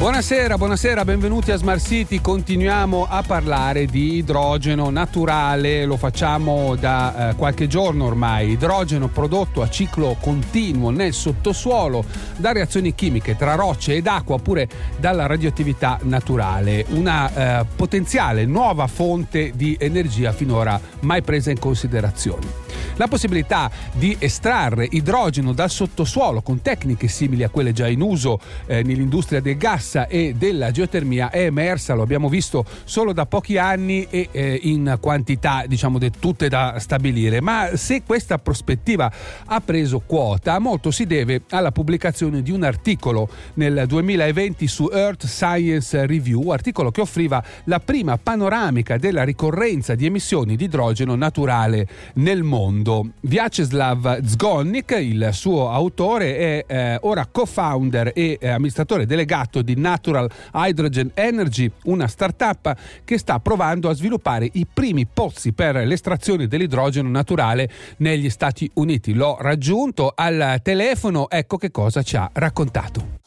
Buonasera, buonasera, benvenuti a Smart City. Continuiamo a parlare di idrogeno naturale, lo facciamo da eh, qualche giorno ormai. Idrogeno prodotto a ciclo continuo nel sottosuolo da reazioni chimiche tra rocce ed acqua oppure dalla radioattività naturale. Una eh, potenziale nuova fonte di energia finora mai presa in considerazione. La possibilità di estrarre idrogeno dal sottosuolo con tecniche simili a quelle già in uso eh, nell'industria del gas e della geotermia è emersa, lo abbiamo visto solo da pochi anni e eh, in quantità diciamo tutte da stabilire, ma se questa prospettiva ha preso quota, molto si deve alla pubblicazione di un articolo nel 2020 su Earth Science Review, articolo che offriva la prima panoramica della ricorrenza di emissioni di idrogeno naturale nel mondo. Vyacheslav Zgonnik, il suo autore, è eh, ora co-founder e eh, amministratore delegato di Natural Hydrogen Energy, una startup che sta provando a sviluppare i primi pozzi per l'estrazione dell'idrogeno naturale negli Stati Uniti. L'ho raggiunto al telefono, ecco che cosa ci ha raccontato.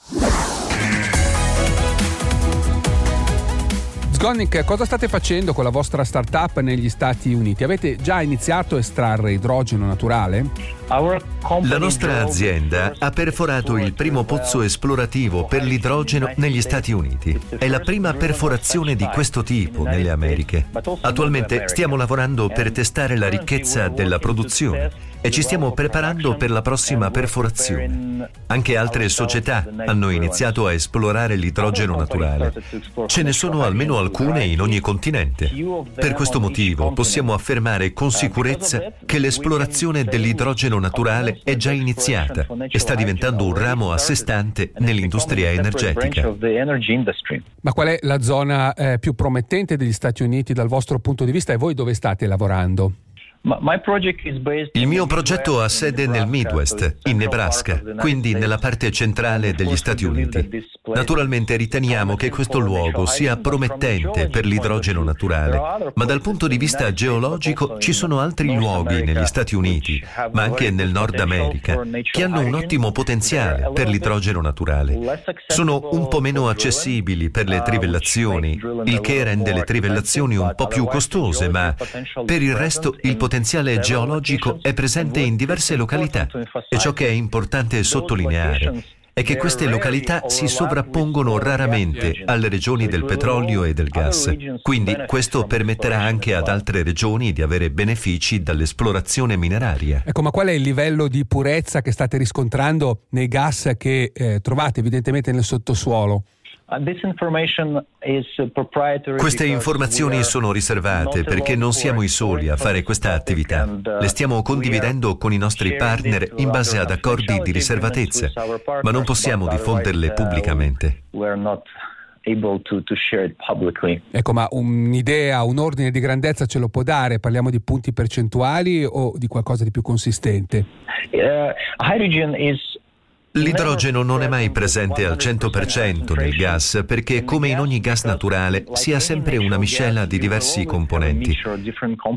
Sgonnik, cosa state facendo con la vostra startup negli Stati Uniti? Avete già iniziato a estrarre idrogeno naturale? La nostra azienda ha perforato il primo pozzo esplorativo per l'idrogeno negli Stati Uniti. È la prima perforazione di questo tipo nelle Americhe. Attualmente stiamo lavorando per testare la ricchezza della produzione e ci stiamo preparando per la prossima perforazione. Anche altre società hanno iniziato a esplorare l'idrogeno naturale. Ce ne sono almeno alcune in ogni continente. Per questo motivo possiamo affermare con sicurezza che l'esplorazione dell'idrogeno naturale è già iniziata e sta diventando un ramo a sé stante nell'industria energetica. Ma qual è la zona eh, più promettente degli Stati Uniti dal vostro punto di vista e voi dove state lavorando? Il mio progetto ha sede nel Midwest, in Nebraska, quindi nella parte centrale degli Stati Uniti. Naturalmente riteniamo che questo luogo sia promettente per l'idrogeno naturale, ma dal punto di vista geologico ci sono altri luoghi negli Stati Uniti, ma anche nel Nord America, che hanno un ottimo potenziale per l'idrogeno naturale. Sono un po' meno accessibili per le trivellazioni, il che rende le trivellazioni un po' più costose, ma per il resto il potenziale potenziale geologico è presente in diverse località e ciò che è importante sottolineare è che queste località si sovrappongono raramente alle regioni del petrolio e del gas. Quindi questo permetterà anche ad altre regioni di avere benefici dall'esplorazione mineraria. Ecco, ma qual è il livello di purezza che state riscontrando nei gas che eh, trovate evidentemente nel sottosuolo? Queste informazioni sono riservate perché non siamo i soli a fare questa attività. uh, Le stiamo condividendo con i nostri partner in base ad accordi di riservatezza, ma non possiamo diffonderle uh, pubblicamente. Ecco, ma un'idea, un ordine di grandezza ce lo può dare? Parliamo di punti percentuali o di qualcosa di più consistente? Uh, hydrogen is L'idrogeno non è mai presente al 100% nel gas perché, come in ogni gas naturale, si ha sempre una miscela di diversi componenti.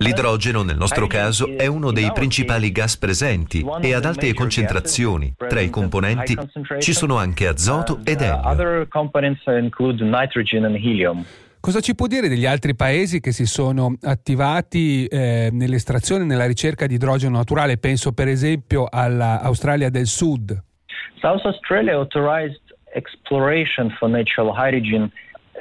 L'idrogeno, nel nostro caso, è uno dei principali gas presenti e ad alte concentrazioni. Tra i componenti ci sono anche azoto ed elio. Cosa ci può dire degli altri paesi che si sono attivati eh, nell'estrazione e nella ricerca di idrogeno naturale? Penso per esempio all'Australia del Sud. South Australia authorized exploration for natural hydrogen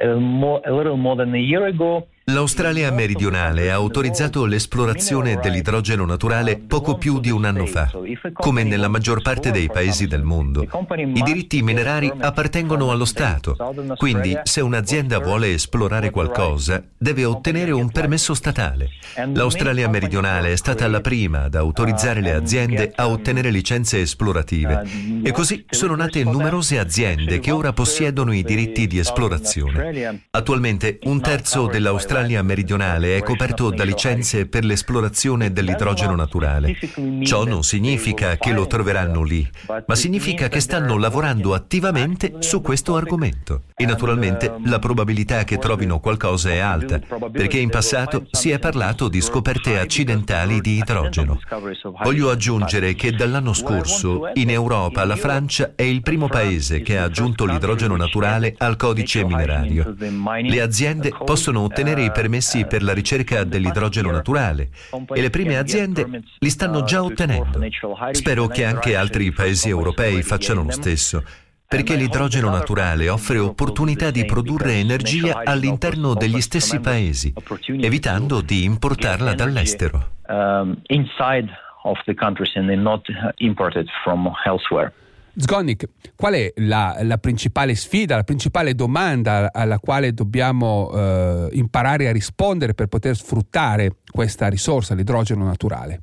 uh, more, a little more than a year ago. L'Australia meridionale ha autorizzato l'esplorazione dell'idrogeno naturale poco più di un anno fa, come nella maggior parte dei paesi del mondo. I diritti minerari appartengono allo Stato, quindi se un'azienda vuole esplorare qualcosa deve ottenere un permesso statale. L'Australia meridionale è stata la prima ad autorizzare le aziende a ottenere licenze esplorative e così sono nate numerose aziende che ora possiedono i diritti di esplorazione. Attualmente un terzo dell'Australia l'Australia meridionale è coperto da licenze per l'esplorazione dell'idrogeno naturale. Ciò non significa che lo troveranno lì, ma significa che stanno lavorando attivamente su questo argomento. E naturalmente la probabilità che trovino qualcosa è alta, perché in passato si è parlato di scoperte accidentali di idrogeno. Voglio aggiungere che dall'anno scorso in Europa la Francia è il primo paese che ha aggiunto l'idrogeno naturale al codice minerario. Le aziende possono ottenere i permessi per la ricerca dell'idrogeno naturale e le prime aziende li stanno già ottenendo. Spero che anche altri paesi europei facciano lo stesso perché l'idrogeno naturale offre opportunità di produrre energia all'interno degli stessi paesi, evitando di importarla dall'estero. Zgonnik, qual è la, la, principale sfida, la principale domanda alla quale dobbiamo eh, imparare a rispondere per poter sfruttare questa risorsa, l'idrogeno naturale?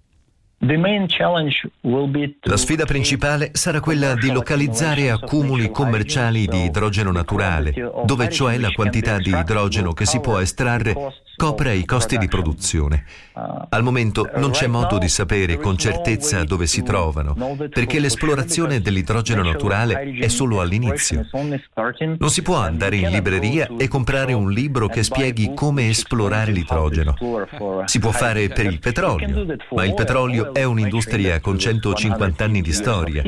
La sfida principale sarà quella di localizzare accumuli commerciali di idrogeno naturale, dove cioè la quantità di idrogeno che si può estrarre copre i costi di produzione. Al momento non c'è modo di sapere con certezza dove si trovano, perché l'esplorazione dell'idrogeno naturale è solo all'inizio. Non si può andare in libreria e comprare un libro che spieghi come esplorare l'idrogeno. Si può fare per il petrolio, ma il petrolio è un'industria con 150 anni di storia,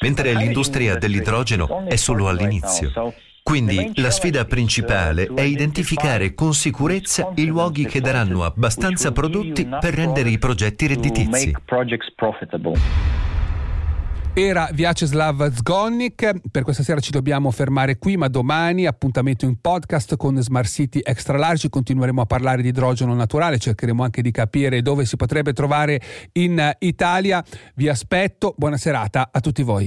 mentre l'industria dell'idrogeno è solo all'inizio. Quindi la sfida principale è identificare con sicurezza i luoghi che daranno abbastanza prodotti per rendere i progetti redditizi. Era Vyacheslav Zgonnik, per questa sera ci dobbiamo fermare qui, ma domani appuntamento in podcast con Smart City Extra Large, continueremo a parlare di idrogeno naturale, cercheremo anche di capire dove si potrebbe trovare in Italia. Vi aspetto, buona serata a tutti voi.